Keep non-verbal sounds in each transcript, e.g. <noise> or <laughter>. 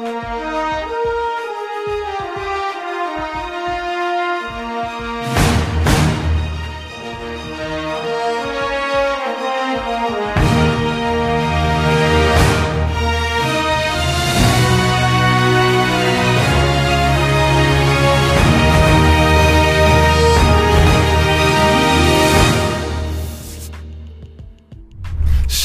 Música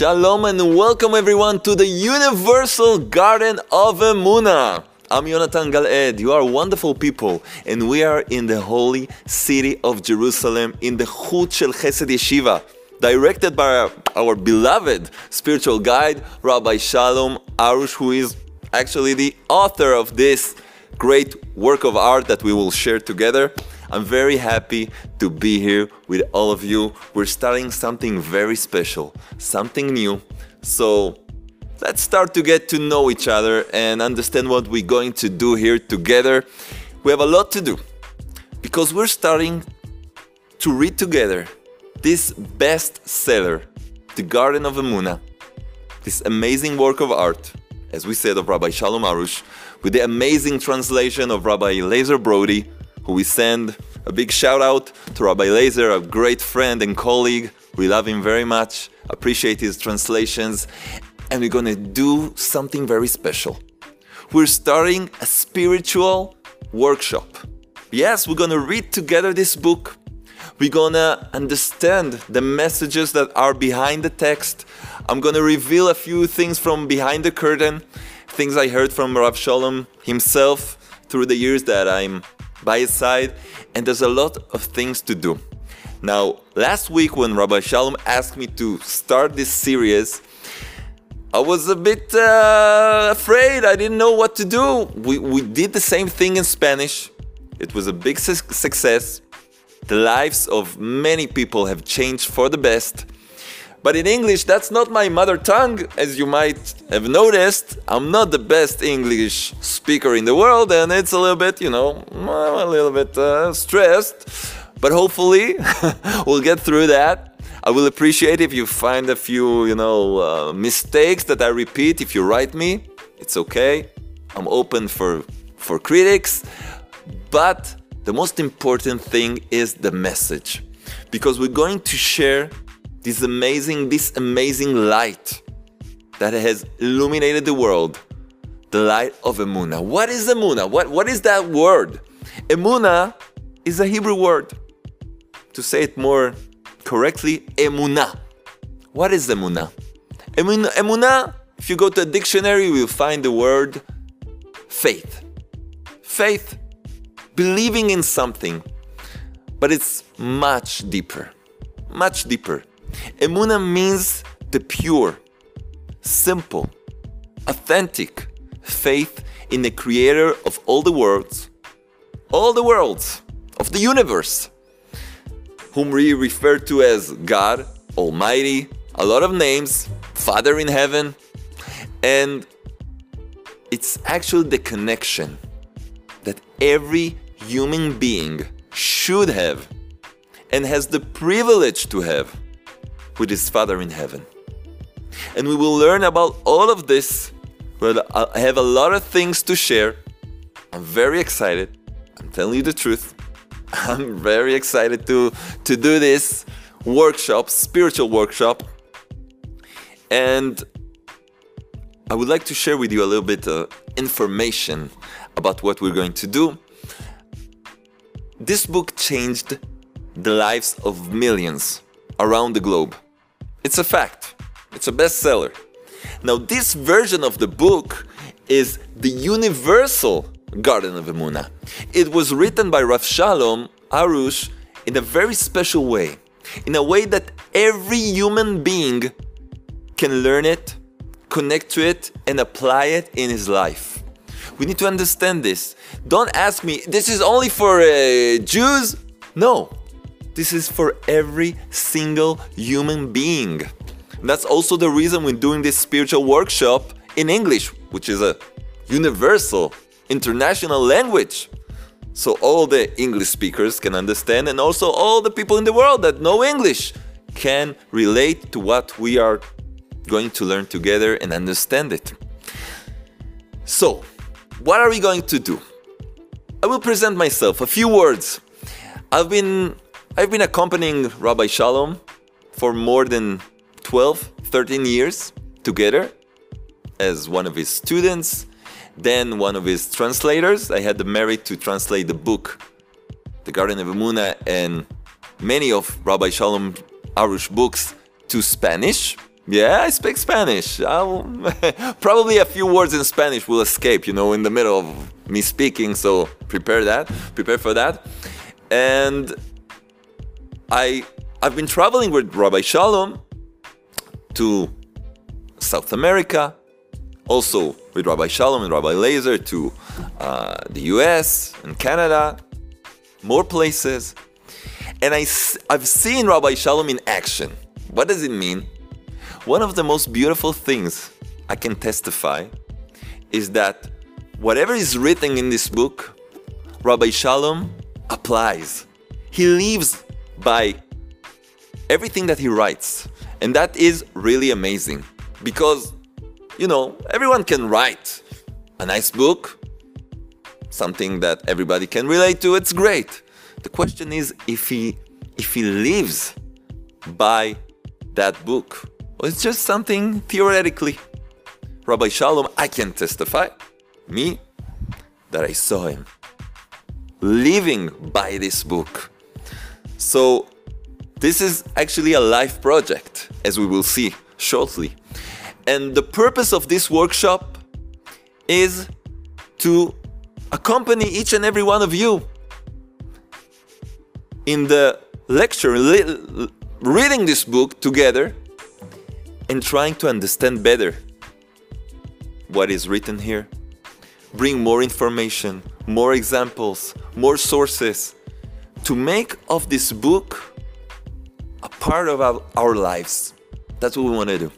Shalom and welcome everyone to the Universal Garden of Emuna. I'm Yonatan Galed. You are wonderful people, and we are in the holy city of Jerusalem in the Chut Shel Chesed Yeshiva, directed by our, our beloved spiritual guide, Rabbi Shalom Arush, who is actually the author of this great work of art that we will share together. I'm very happy to be here with all of you. We're starting something very special, something new. So let's start to get to know each other and understand what we're going to do here together. We have a lot to do because we're starting to read together this bestseller, The Garden of Emuna, this amazing work of art, as we said, of Rabbi Shalom Arush, with the amazing translation of Rabbi Lazer Brody we send a big shout out to Rabbi Lazer, a great friend and colleague. We love him very much, appreciate his translations, and we're gonna do something very special. We're starting a spiritual workshop. Yes, we're gonna read together this book. We're gonna understand the messages that are behind the text. I'm gonna reveal a few things from behind the curtain, things I heard from Rav Shalom himself through the years that I'm by his side, and there's a lot of things to do. Now, last week when Rabbi Shalom asked me to start this series, I was a bit uh, afraid. I didn't know what to do. We, we did the same thing in Spanish. It was a big su- success. The lives of many people have changed for the best. But in English, that's not my mother tongue, as you might have noticed. I'm not the best English speaker in the world, and it's a little bit, you know, a little bit uh, stressed. But hopefully, <laughs> we'll get through that. I will appreciate if you find a few, you know, uh, mistakes that I repeat. If you write me, it's okay. I'm open for for critics. But the most important thing is the message, because we're going to share this amazing, this amazing light that has illuminated the world, the light of Emuna. What is Emuna? What, what is that word? Emuna is a Hebrew word. To say it more correctly, Emuna. What is Emuna? Emuna, Emuna if you go to a dictionary, you will find the word faith. Faith, believing in something, but it's much deeper, much deeper. Emuna means the pure, simple, authentic faith in the creator of all the worlds, all the worlds of the universe, whom we refer to as God, Almighty, a lot of names, Father in heaven, and it's actually the connection that every human being should have and has the privilege to have with his Father in heaven. And we will learn about all of this. Well, I have a lot of things to share. I'm very excited. I'm telling you the truth. <laughs> I'm very excited to, to do this workshop, spiritual workshop. And I would like to share with you a little bit of information about what we're going to do. This book changed the lives of millions around the globe. It's a fact. It's a bestseller. Now, this version of the book is the universal Garden of Emuna. It was written by Rav Shalom Arush in a very special way, in a way that every human being can learn it, connect to it, and apply it in his life. We need to understand this. Don't ask me, this is only for uh, Jews? No, this is for every single human being. That's also the reason we're doing this spiritual workshop in English, which is a universal, international language. So all the English speakers can understand, and also all the people in the world that know English can relate to what we are going to learn together and understand it. So, what are we going to do? I will present myself, a few words. I've been I've been accompanying Rabbi Shalom for more than 12, 13 years together as one of his students, then one of his translators. I had the merit to translate the book, The Garden of Emuna, and many of Rabbi Shalom Arush books to Spanish. Yeah, I speak Spanish. <laughs> probably a few words in Spanish will escape, you know, in the middle of me speaking. So prepare that, prepare for that. And I I've been traveling with Rabbi Shalom to South America, also with Rabbi Shalom and Rabbi Lazer to uh, the US and Canada, more places. And I, I've seen Rabbi Shalom in action. What does it mean? One of the most beautiful things I can testify is that whatever is written in this book, Rabbi Shalom applies. He lives by everything that he writes. And that is really amazing because, you know, everyone can write a nice book, something that everybody can relate to, it's great. The question is if he if he lives by that book well, it's just something theoretically. Rabbi Shalom, I can testify, me, that I saw him living by this book. So, this is actually a life project, as we will see shortly. And the purpose of this workshop is to accompany each and every one of you in the lecture, reading this book together and trying to understand better what is written here. Bring more information, more examples, more sources to make of this book a part of our, our lives. That's what we want to do.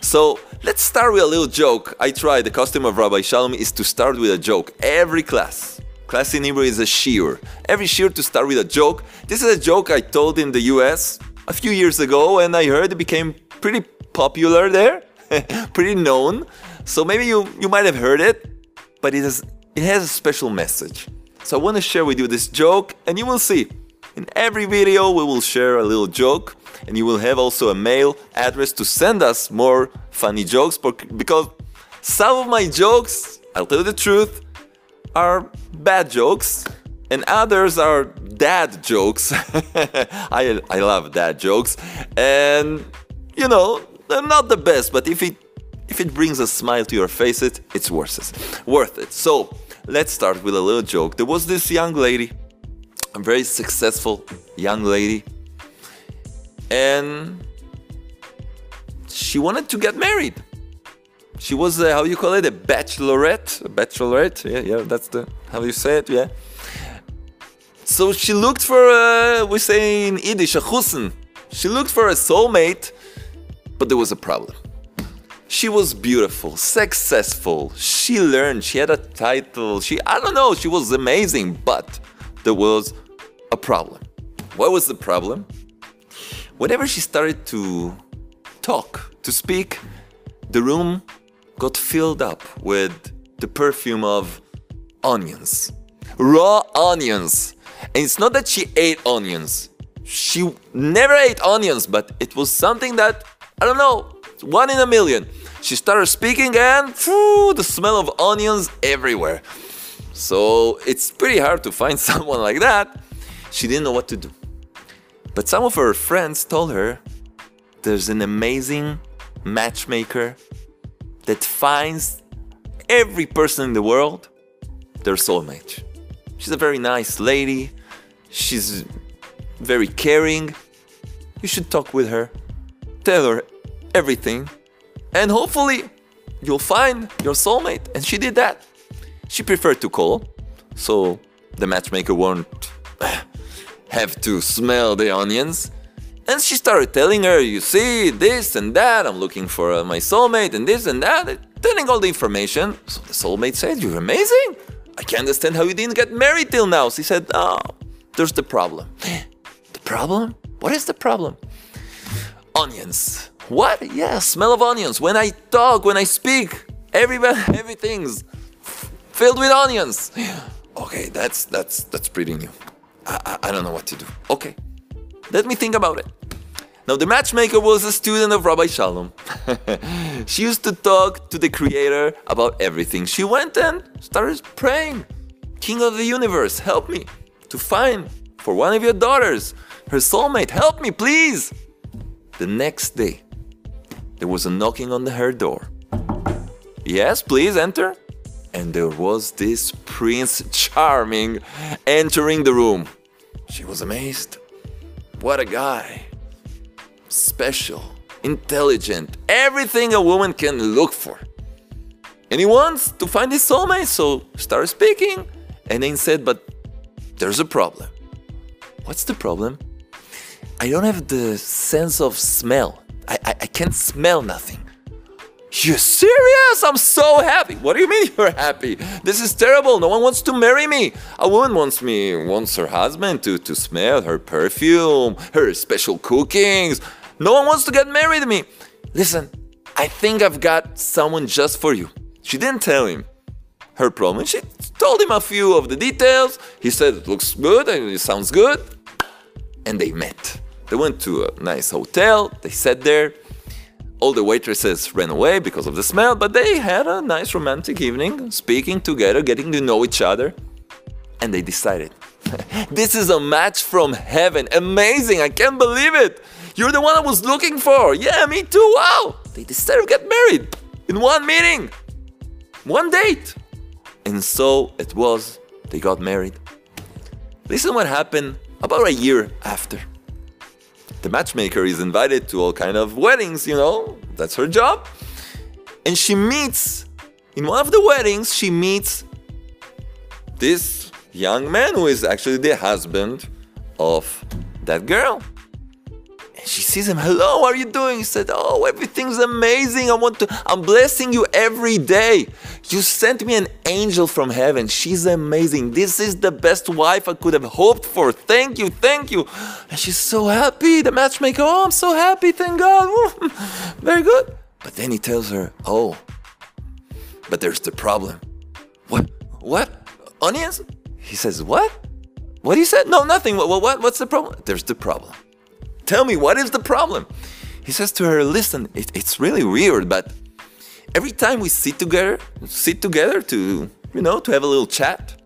So let's start with a little joke. I try, the custom of Rabbi Shalom is to start with a joke. Every class. Class in Hebrew is a shiur. Every shiur to start with a joke. This is a joke I told in the US a few years ago and I heard it became pretty popular there, <laughs> pretty known. So maybe you, you might have heard it, but it has, it has a special message. So I want to share with you this joke, and you will see. In every video, we will share a little joke, and you will have also a mail address to send us more funny jokes because some of my jokes, I'll tell you the truth, are bad jokes, and others are dad jokes. <laughs> I, I love dad jokes, and you know, they're not the best, but if it if it brings a smile to your face, it it's worth it. Worth it. So let's start with a little joke. There was this young lady, a very successful young lady, and she wanted to get married. She was a, how you call it a bachelorette, a bachelorette. Yeah, yeah, that's the how you say it. Yeah. So she looked for a, we say in Yiddish a. She looked for a soulmate but there was a problem. She was beautiful, successful, she learned, she had a title, she, I don't know, she was amazing, but there was a problem. What was the problem? Whenever she started to talk, to speak, the room got filled up with the perfume of onions, raw onions. And it's not that she ate onions. She never ate onions, but it was something that I don't know, one in a million. She started speaking and the smell of onions everywhere. So it's pretty hard to find <laughs> someone like that. She didn't know what to do. But some of her friends told her there's an amazing matchmaker that finds every person in the world their soulmate. She's a very nice lady. She's very caring. You should talk with her tell her everything, and hopefully you'll find your soulmate. And she did that. She preferred to call, so the matchmaker won't <sighs> have to smell the onions. And she started telling her, You see, this and that, I'm looking for uh, my soulmate, and this and that, telling all the information. So the soulmate said, You're amazing. I can't understand how you didn't get married till now. She said, Oh, there's the problem. <gasps> the problem? What is the problem? Onions. What? Yeah, smell of onions. When I talk, when I speak, everybody, <laughs> everything's filled with onions. <sighs> Okay, that's that's that's pretty new. I, I, I don't know what to do. Okay, let me think about it. Now, the matchmaker was a student of Rabbi Shalom. <laughs> she used to talk to the Creator about everything. She went and started praying, King of the universe, help me to find for one of your daughters her soulmate. Help me, please. The next day, there was a knocking on her door. Yes, please enter and there was this Prince <laughs> Charming entering the room. She was amazed. What a guy! Special, intelligent, everything a woman can look for. And he wants to find his soulmate, so started speaking, and then said, But there's a problem. What's the problem? I don't have the sense of smell. I, I, I can't smell nothing. You're serious? I'm so happy. What do you mean <laughs> you're happy? This is terrible. No one wants to marry me. A woman wants me, wants her husband to, to smell her perfume, her special cookings. No one wants to get married to me. Listen, I think I've got someone just for you. She didn't tell him her problem. She told him a few of the details. He said it looks good and it sounds good. And they met. They went to a nice hotel. They sat there all the waitresses ran away because of the smell, but they had a nice romantic evening, speaking together, getting to know each other. And they decided <laughs> this is a match from heaven. Amazing, I can't believe it. You're the one I was looking for. Yeah, me too. Wow. They decided to get married in one meeting, one date. And so it was, they got married. Listen what happened about a year after the matchmaker is invited to all kind of weddings, you know, that's her job. And she meets, in one of the weddings, she meets this young man who is actually the husband of that girl she sees him. Hello, how are you doing? He said, Oh, everything's amazing. I want to, I'm blessing you every day. You sent me an angel from heaven. She's amazing. This is the best wife I could have hoped for. Thank you, thank you. And she's so happy. The matchmaker, Oh, I'm so happy. Thank God. <laughs> Very good. But then he tells her, Oh, but there's the problem. What? What? Onions? He says, What? What he said? No, nothing. What, what, what's the problem? There's the problem. Tell me, what is the problem? He says to her, Listen, it, it's really weird, but every time we sit together, sit together to, you know, to have a little chat,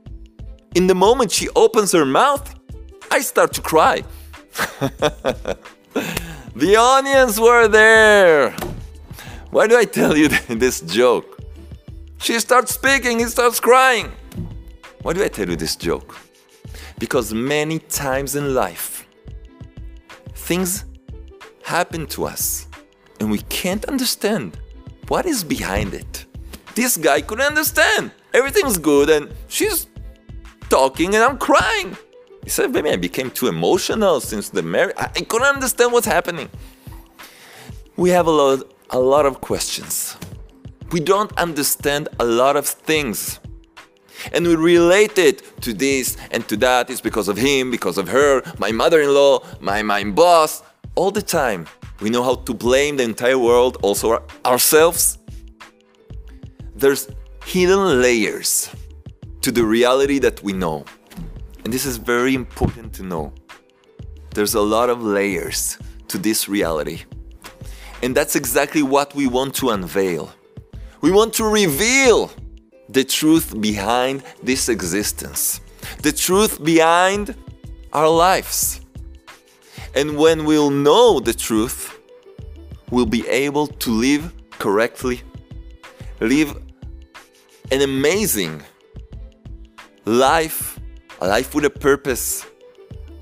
in the moment she opens her mouth, I start to cry. <laughs> the onions were there. Why do I tell you <laughs> this joke? She starts speaking, he starts crying. Why do I tell you this joke? Because many times in life, things happen to us and we can't understand what is behind it. This guy couldn't understand. Everything's good and she's talking and I'm crying. He said, maybe I became too emotional since the marriage. I, I couldn't understand what's happening. We have a lot, a lot of questions. We don't understand a lot of things and we relate it to this and to that. It's because of him, because of her, my mother in law, my, my boss. All the time, we know how to blame the entire world, also ourselves. There's hidden layers to the reality that we know. And this is very important to know. There's a lot of layers to this reality. And that's exactly what we want to unveil. We want to reveal the truth behind this existence, the truth behind our lives. And when we'll know the truth, we'll be able to live correctly, live an amazing life, a life with a purpose,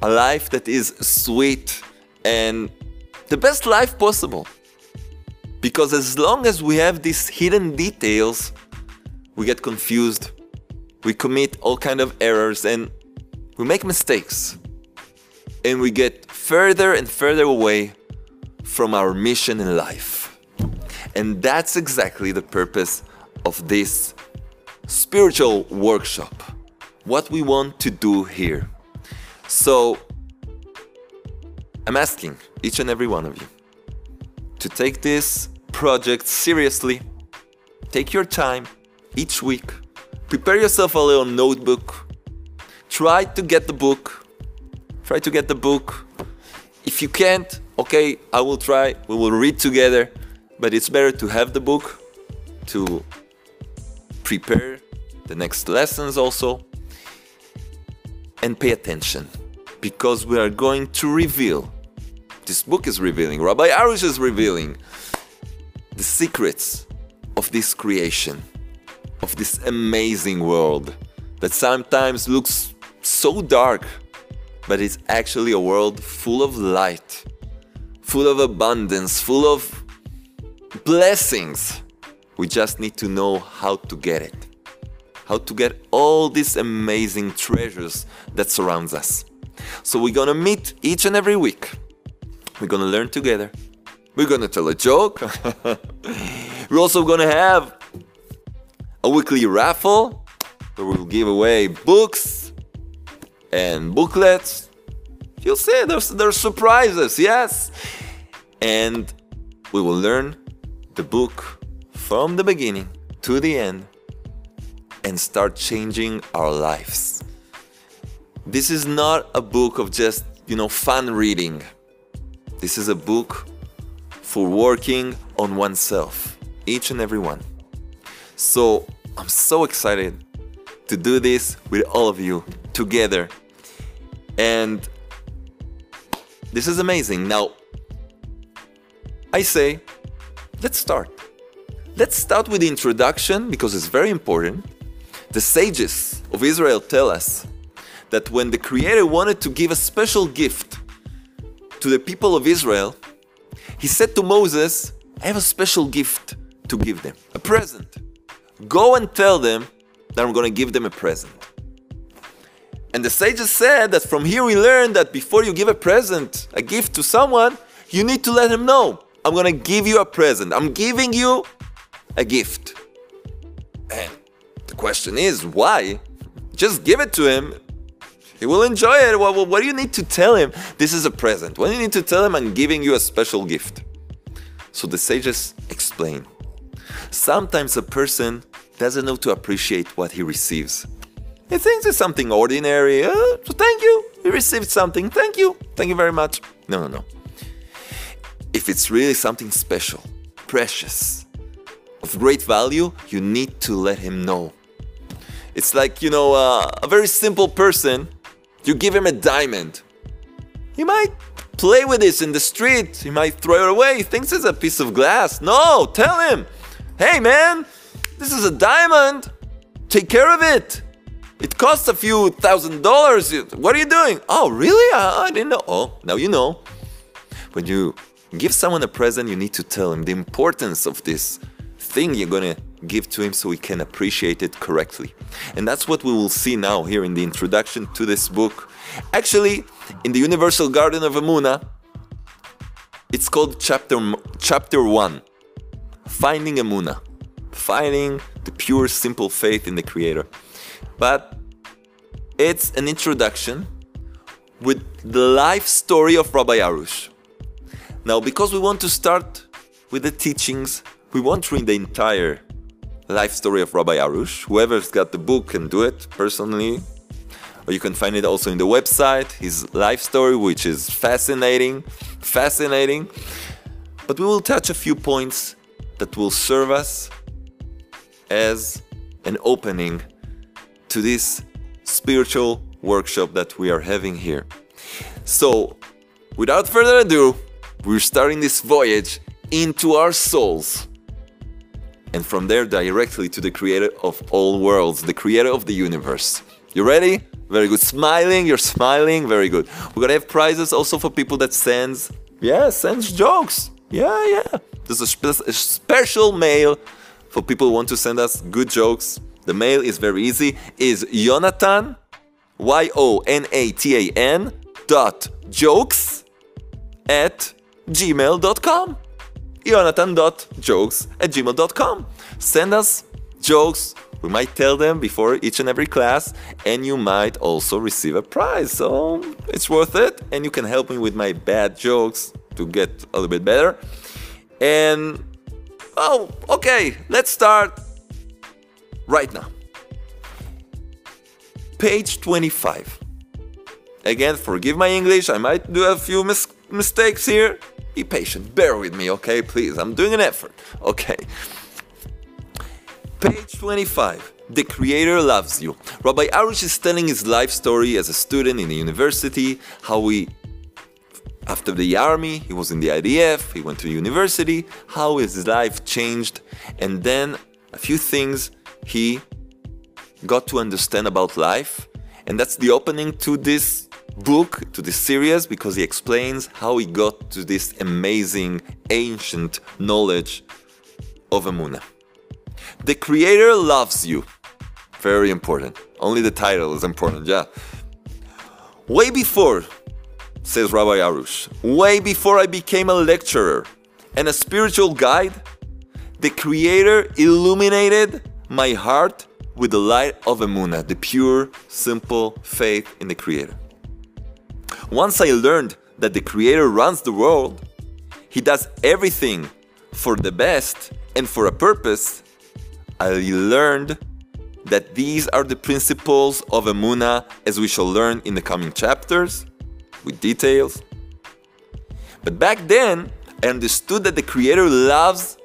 a life that is sweet and the best life possible. Because as long as we have these hidden details, we get confused, we commit all kind of errors and we make mistakes. And we get further and further away from our mission in life. And that's exactly the purpose of this spiritual workshop. What we want to do here. So, I'm asking each and every one of you to take this project seriously. Take your time each week prepare yourself a little notebook. Try to get the book. Try to get the book. If you can't, okay, I will try. We will read together. But it's better to have the book to prepare the next lessons also and pay attention because we are going to reveal this book is revealing rabbi arush is revealing the secrets of this creation of this amazing world that sometimes looks so dark but it's actually a world full of light full of abundance full of blessings we just need to know how to get it how to get all these amazing treasures that surrounds us. So we're gonna meet each and every week. We're gonna learn together. We're gonna tell a joke. <laughs> we're also gonna have a weekly raffle where we'll give away books and booklets. You'll see there's there's surprises, yes. And we will learn the book from the beginning to the end and start changing our lives. This is not a book of just, you know, fun reading. This is a book for working on oneself, each and every one. So I'm so excited to do this with all of you together. And this is amazing. Now, I say, let's start. Let's start with the introduction because it's very important. The sages of Israel tell us that when the Creator wanted to give a special gift to the people of Israel, he said to Moses, I have a special gift to give them, a present. Go and tell them that I'm going to give them a present. And the sages said that from here we learn that before you give a present, a gift to someone, you need to let him know, I'm going to give you a present. I'm giving you a gift. And the question is why? Just give it to him. He will enjoy it. What, what, do you need to tell him? This is a present. What do you need to tell him? I'm giving you a special gift. So the sages explain. Sometimes a person doesn't know to appreciate what he receives. He thinks it's something ordinary. Uh, so thank you. He received something. Thank you. Thank you very much. No, no, no. If it's really something special, precious, of great value, you need to let him know. It's like, you know, uh, a very simple person, you give him a diamond. He might play with this in the street, he might throw it away, he thinks it's a piece of glass. No, tell him, hey man, this is a diamond, take care of it. It costs a few thousand dollars. What are you doing? Oh, really? I, I didn't know. Oh, now you know. When you give someone a present, you need to tell him the importance of this thing you're gonna give to him so he can appreciate it correctly. And that's what we will see now here in the introduction to this book. Actually, in the Universal Garden of Emuna, it's called chapter chapter 1. Finding Emunah. Finding the pure simple faith in the creator. But it's an introduction with the life story of Rabbi Arush. Now, because we want to start with the teachings, we won't read the entire life story of Rabbi Arush. Whoever's got the book can do it personally. Or you can find it also in the website, his life story, which is fascinating, fascinating. But we will touch a few points that will serve us as an opening to this spiritual workshop that we are having here. So, without further ado, we're starting this voyage into our souls and from there directly to the creator of all worlds, the creator of the universe. You ready? Very good. Smiling, you're smiling. Very good. We're gonna have prizes also for people that sends, yeah, sends jokes. Yeah, yeah. There's a, spe- a special mail for people who want to send us good jokes. The mail is very easy. Is Yonatan, Y O N A T A N dot jokes at gmail.com Yonatan dot jokes at gmail.com. Send us jokes. We might tell them before each and every class, and you might also receive a prize. So it's worth it, and you can help me with my bad jokes to get a little bit better. And oh, okay, let's start right now. Page 25. Again, forgive my English, I might do a few mis- mistakes here. Be patient, bear with me, okay? Please, I'm doing an effort, okay? Page 25. The Creator loves you. Rabbi Arush is telling his life story as a student in the university, how he, after the army, he was in the IDF, he went to university, how his life changed, and then a few things he got to understand about life. And that's the opening to this book, to this series, because he explains how he got to this amazing ancient knowledge of Emunah. The Creator loves you. Very important. Only the title is important, yeah. Way before, says Rabbi Arush, way before I became a lecturer and a spiritual guide, the Creator illuminated my heart with the light of Emunah, the pure, simple faith in the Creator. Once I learned that the Creator runs the world, He does everything for the best and for a purpose, I learned that these are the principles of Emunah as we shall learn in the coming chapters with details. But back then, I understood that the Creator loves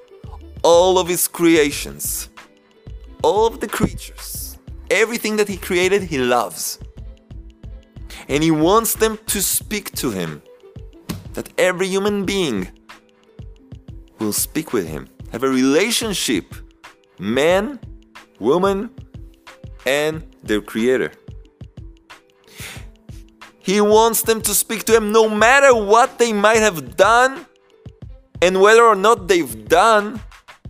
all of His creations, all of the creatures, everything that He created, He loves. And He wants them to speak to Him, that every human being will speak with Him, have a relationship, man, woman, and their Creator. He wants them to speak to Him no matter what they might have done and whether or not they've done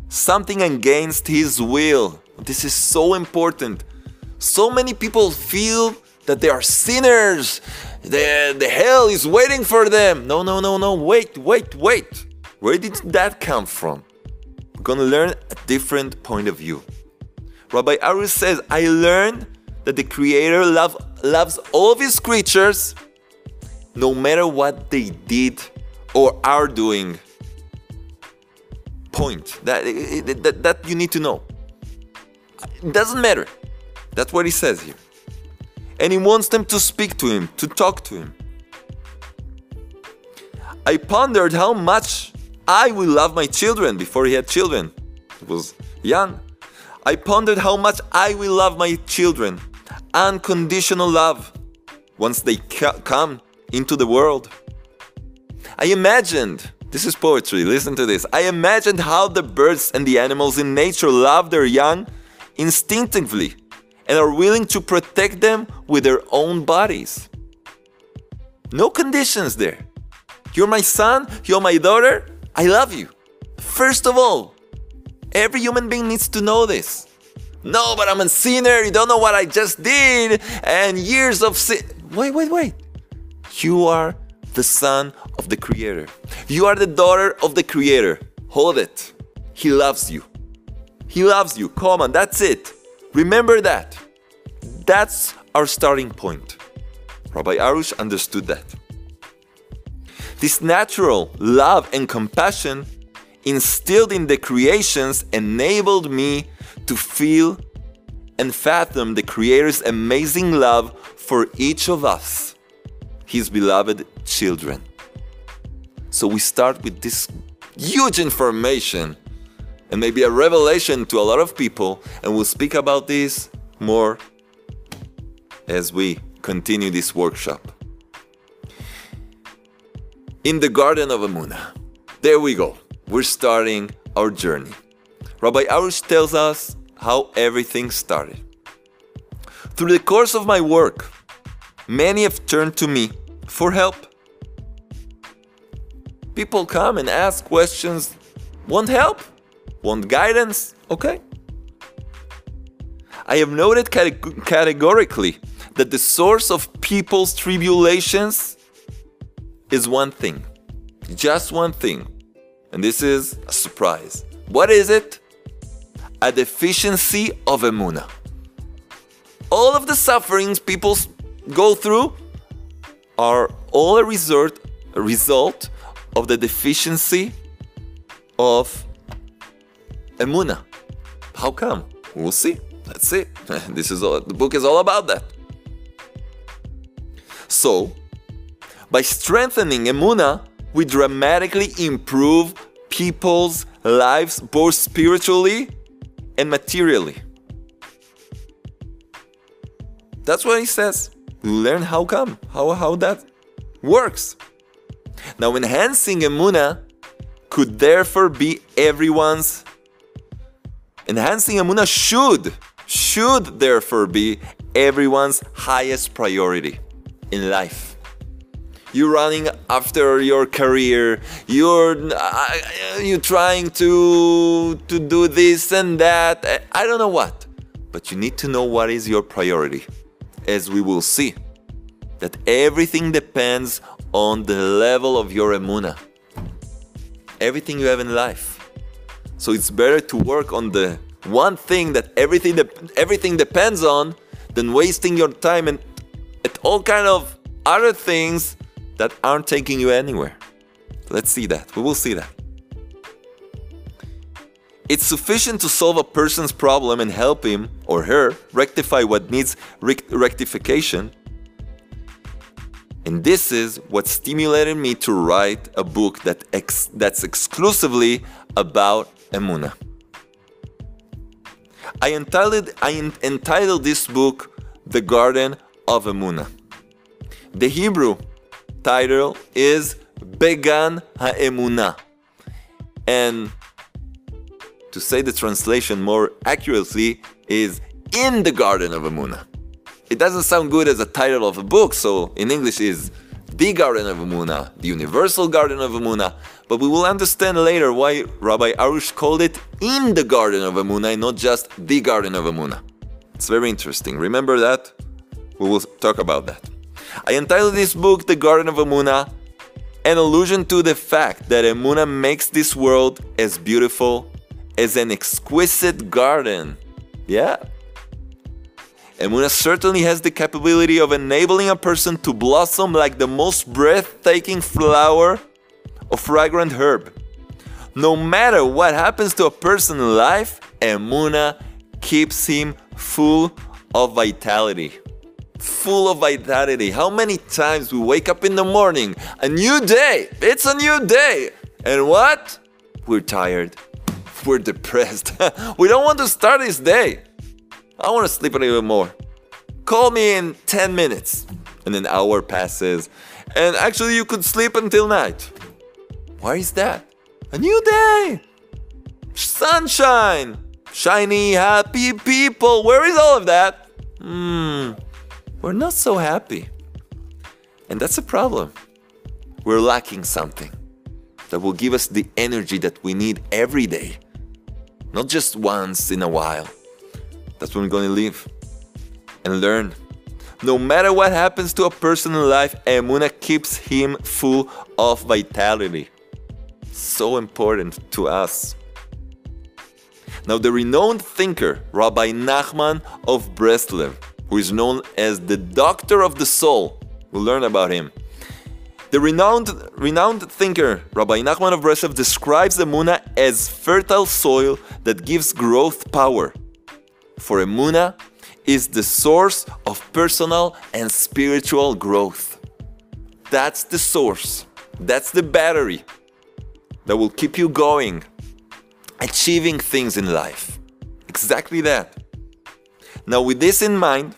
something against His will. This is so important. So many people feel that they are sinners, the, the hell is waiting for them. No, no, no, no, wait, wait, wait. Where did that come from? We're gonna learn a different point of view. Rabbi Arush says, I learned that the Creator love, loves all of His creatures no matter what they did or are doing. Point. That, that, that you need to know. It doesn't matter. That's what he says here. And he wants them to speak to him, to talk to him. I pondered how much I will love my children before he had children. He was young. I pondered how much I will love my children. Unconditional love once they ca- come into the world. I imagined, this is poetry, listen to this. I imagined how the birds and the animals in nature love their young instinctively and are willing to protect them with their own bodies. No conditions there. You're my son, you're my daughter, I love you. First of all, every human being needs to know this. No, but I'm a sinner, you don't know what I just did, and years of sin. Wait, wait, wait. You are the son of the Creator. You are the daughter of the Creator. Hold it. He loves you. He loves you. Come on, that's it. Remember that. That's our starting point. Rabbi Arush understood that. This natural love and compassion instilled in the creations enabled me to feel and fathom the Creator's amazing love for each of us, His beloved children. So we start with this huge information and maybe a revelation to a lot of people, and we'll speak about this more as we continue this workshop. In the Garden of Emunah, there we go. We're starting our journey. Rabbi Arush tells us how everything started. Through the course of my work, many have turned to me for help. People come and ask questions, want help, want guidance, okay. I have noted cate- categorically that the source of people's tribulations is one thing, just one thing, and this is a surprise. What is it? A deficiency of emuna. All of the sufferings people go through are all a result, a result of the deficiency of emuna. How come? We'll see. Let's see. <laughs> this is all, the book is all about that. so, by strengthening emuna, we dramatically improve people's lives both spiritually and materially. That's what he says. Learn how come, how, how that works. Now, enhancing emuna could therefore be everyone's. Enhancing emuna should, should therefore be everyone's highest priority in life. You're running after your career. You're uh, you trying to to do this and that. I don't know what, but you need to know what is your priority, as we will see. That everything depends on the level of your emuna. Everything you have in life. So it's better to work on the one thing that everything de- everything depends on than wasting your time and at all kind of other things that aren't taking you anywhere. Let's see that. We will see that. It's sufficient to solve a person's problem and help him or her rectify what needs rectification. And this is what stimulated me to write a book that ex- that's exclusively about Emuna. I entitled, I entitled this book The Garden of Emuna. The Hebrew title is Began HaEmuna. And to say the translation more accurately is In the Garden of Emuna. It doesn't sound good as a title of a book, so in English is The Garden of Emuna, the Universal Garden of Emuna. But we will understand later why Rabbi Arush called it In the Garden of Emuna and not just The Garden of Emuna. It's very interesting. Remember that? We will talk about that. I entitled this book The Garden of Emuna, an allusion to the fact that Emuna makes this world as beautiful as an exquisite garden. Yeah. Emuna certainly has the capability of enabling a person to blossom like the most breathtaking flower or fragrant herb. No matter what happens to a person in life, Emuna keeps him full of vitality full of vitality. How many times we wake up in the morning, a new day, it's a new day, and what? We're tired, <laughs> we're depressed, <laughs> we don't want to start this day. I want to sleep a little bit more. Call me in 10 minutes, and an hour passes, and actually, you could sleep until night. Why is that? A new day, sunshine, shiny, happy people. Where is all of that? Hmm we're not so happy. And that's a problem. We're lacking something that will give us the energy that we need every day, not just once in a while. That's when we're going to live and learn. No matter what happens to a person in life, Emuna keeps him full of vitality. So important to us. Now, the renowned thinker Rabbi Nachman of Breslev who is known as the Doctor of the Soul. We'll learn about him. The renowned, renowned thinker Rabbi Nachman of Breslev describes Emuna as fertile soil that gives growth power. For Emuna is the source of personal and spiritual growth. That's the source. That's the battery that will keep you going, achieving things in life. Exactly that. Now, with this in mind,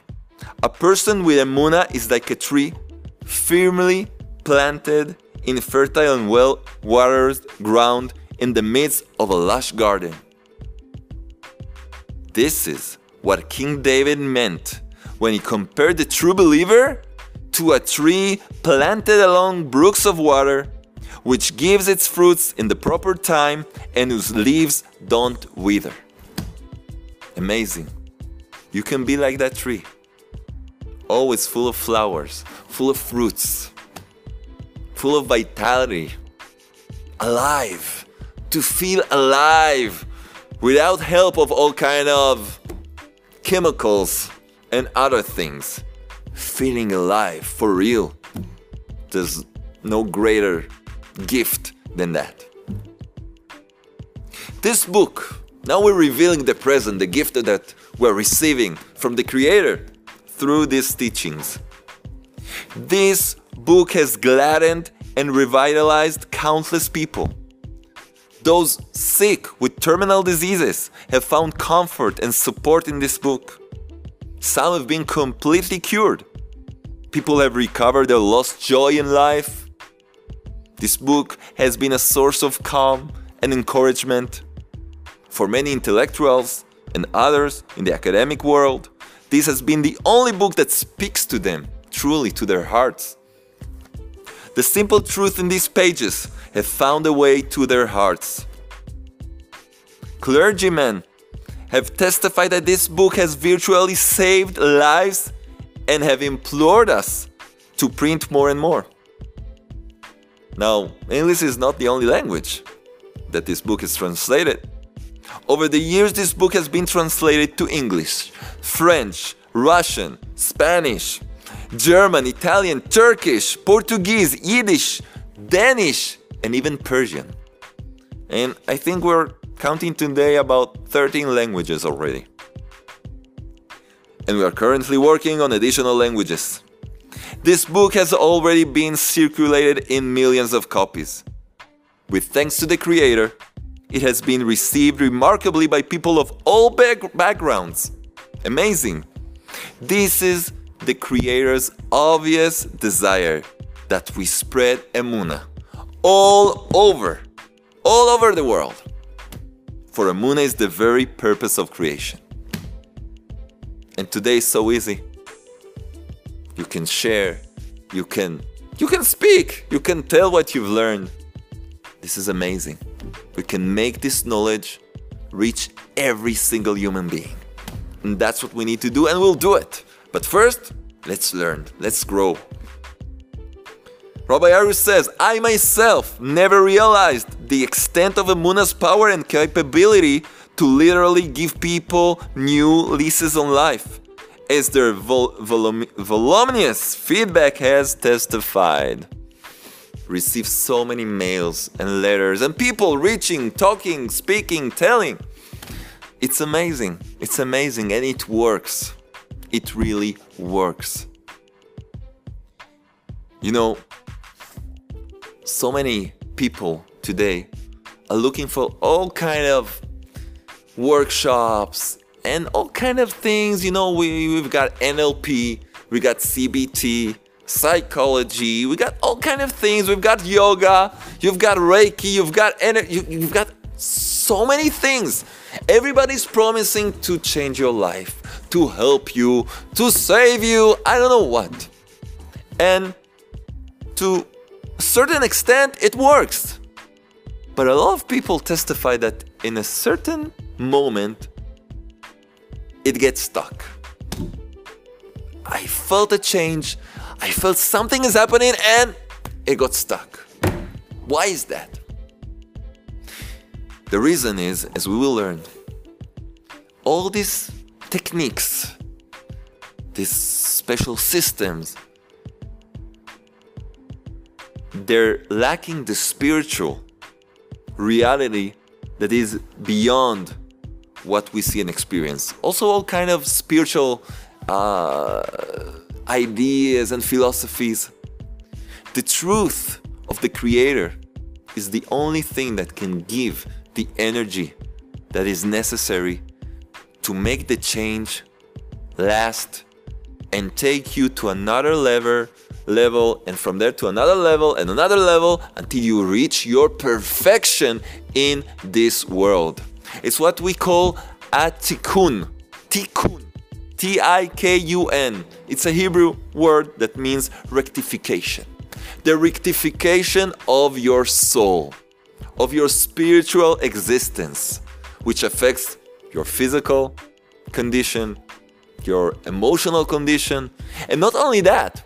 a person with emuna is like a tree firmly planted in fertile and well watered ground in the midst of a lush garden. This is what King David meant when he compared the true believer to a tree planted along brooks of water, which gives its fruits in the proper time and whose leaves don't wither. Amazing. You can be like that tree always full of flowers, full of fruits, full of vitality, alive, to feel alive without help of all kind of chemicals and other things. Feeling alive for real. There's no greater gift than that. This book, now we're revealing the present, the gift that we're receiving from the Creator through these teachings. This book has gladdened and revitalized countless people. Those sick with terminal diseases have found comfort and support in this book. Some have been completely cured. People have recovered their lost joy in life. This book has been a source of calm and encouragement for many intellectuals and others in the academic world. This has been the only book that speaks to them, truly to their hearts. The simple truth in these pages have found a way to their hearts. Clergymen have testified that this book has virtually saved lives and have implored us to print more and more. Now, English is not the only language that this book is translated. Over the years, this book has been translated to English, French, Russian, Spanish, German, Italian, Turkish, Portuguese, Yiddish, Danish, and even Persian. And I think we're counting today about 13 languages already. And we are currently working on additional languages. This book has already been circulated in millions of copies. With thanks to the creator, it has been received remarkably by people of all back- backgrounds. Amazing. This is the Creator's obvious desire that we spread Emuna all over, all over the world. For Emuna is the very purpose of creation. And today is so easy. You can share, you can you can speak, you can tell what you've learned. This is amazing. We can make this knowledge reach every single human being. And that's what we need to do, and we'll do it. But first, let's learn, let's grow. Rabbi Arush says, I myself never realized the extent of Emuna's power and capability to literally give people new leases on life, as their vol- volum- voluminous feedback has testified. Received so many mails and letters, and people reaching, talking, speaking, telling. It's amazing. It's amazing, and it works. It really works. You know, so many people today are looking for all kind of workshops and all kind of things. You know, we, we've got NLP, we got CBT, psychology, we got all kind of things. We've got yoga, you've got Reiki, you've got energy, you've got so many things. Everybody's promising to change your life, to help you, to save you, I don't know what. And to a certain extent, it works. But a lot of people testify that in a certain moment, it gets stuck. I felt a change, I felt something is happening, and it got stuck. Why is that? The reason is, as we will learn, all these techniques, these special systems, they're lacking the spiritual reality that is beyond what we see and experience. Also, all kind of spiritual uh, ideas and philosophies. The truth of the Creator is the only thing that can give the energy that is necessary to make the change last and take you to another level level and from there to another level and another level until you reach your perfection in this world. It's what we call a tikkun. Tikkun. T I K U N. It's a Hebrew word that means rectification. The rectification of your soul, of your spiritual existence, which affects your physical condition, your emotional condition, and not only that,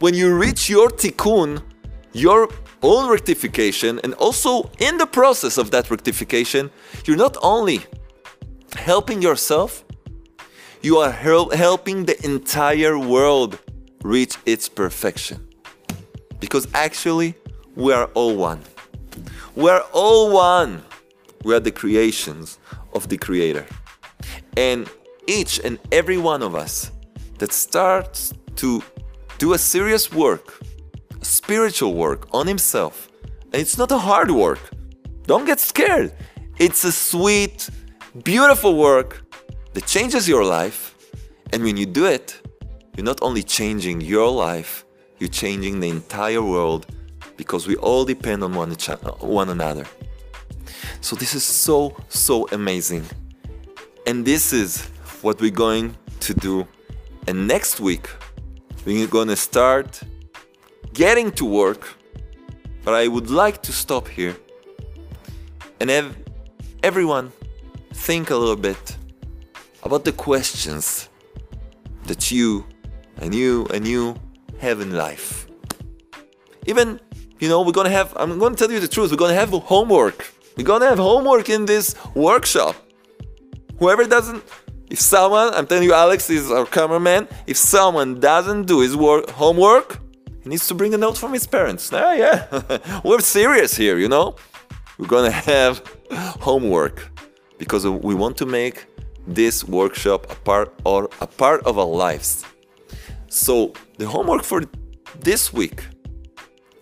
when you reach your tikkun, your own rectification, and also in the process of that rectification, you're not only helping yourself, you are hel- helping the entire world reach its perfection. Because actually, we are all one. We are all one. We are the creations of the Creator. And each and every one of us that starts to do a serious work, a spiritual work on himself. And it's not a hard work. Don't get scared. It's a sweet, beautiful work that changes your life. And when you do it, you're not only changing your life, you're changing the entire world because we all depend on one, each, uh, one another. So, this is so, so amazing. And this is what we're going to do. And next week, we're going to start getting to work. But I would like to stop here and have everyone think a little bit about the questions that you and you and you have in life. Even, you know, we're gonna have, I'm gonna tell you the truth, we're gonna have homework. We're gonna have homework in this workshop. Whoever doesn't, if someone, I'm telling you, Alex is our cameraman, if someone doesn't do his work, homework, he needs to bring a note from his parents. Ah, yeah, <laughs> we're serious here, you know? We're gonna <laughs> have homework because we want to make this workshop a part or a part of our lives. So the homework for this week,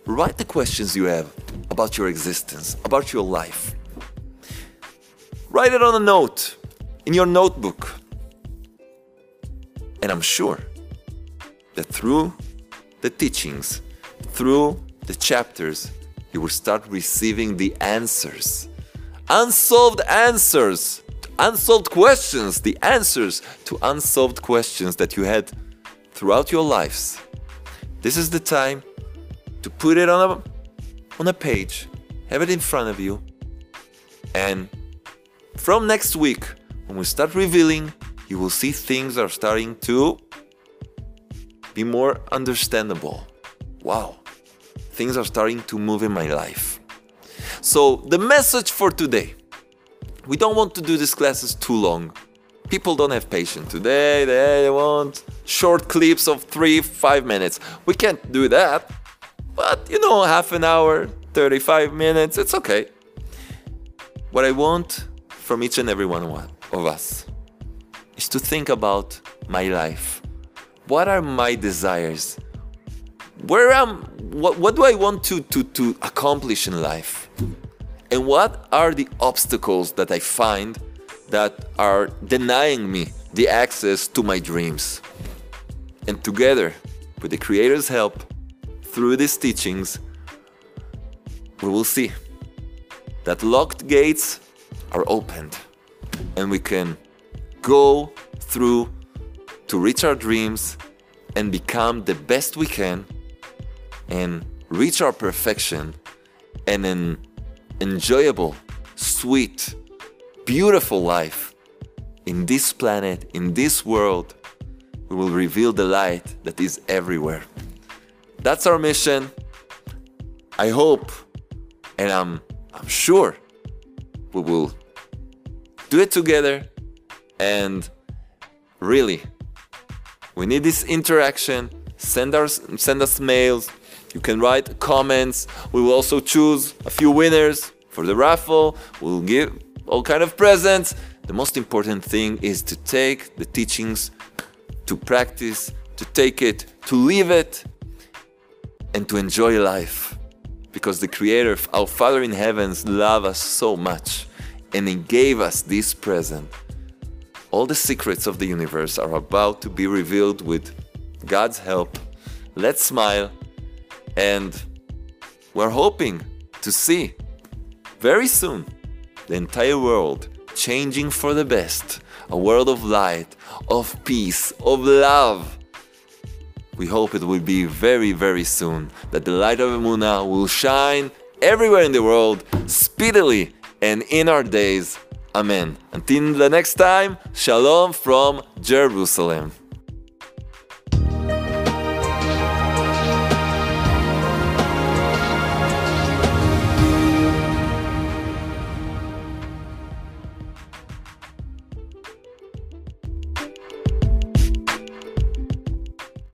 write the questions you have about your existence, about your life. Write it on a note in your notebook. And I'm sure that through the teachings, through the chapters, you will start receiving the answers. Unsolved answers, unsolved questions, the answers to unsolved questions that you had throughout your lives. This is the time to put it on a, on a page, have it in front of you, and from next week, when we start revealing, you will see things are starting to be more understandable. Wow things are starting to move in my life. So, the message for today we don't want to do these classes too long. People don't have patience today, they want short clips of three, five minutes. We can't do that, but you know, half an hour, 35 minutes, it's okay. What I want from each and every one of us is to think about my life. What are my desires? Where am what, what do I want to, to, to accomplish in life? And what are the obstacles that I find that are denying me the access to my dreams? And together, with the Creator's help, through these teachings, we will see that locked gates are opened and we can go through to reach our dreams and become the best we can and reach our perfection and an enjoyable, sweet, beautiful life in this planet, in this world, we will reveal the light that is everywhere. That's our mission. I hope and I'm I'm sure we will do it together and really we need this interaction send us send us mails you can write comments. We will also choose a few winners for the raffle. We'll give all kind of presents. The most important thing is to take the teachings, to practice, to take it, to live it, and to enjoy life. Because the Creator, our Father in heavens, love us so much, and He gave us this present. All the secrets of the universe are about to be revealed with God's help. Let's smile and we're hoping to see very soon the entire world changing for the best. A world of light, of peace, of love. We hope it will be very, very soon that the light of Emuna will shine everywhere in the world, speedily and in our days. Amen. Until the next time, Shalom from Jerusalem.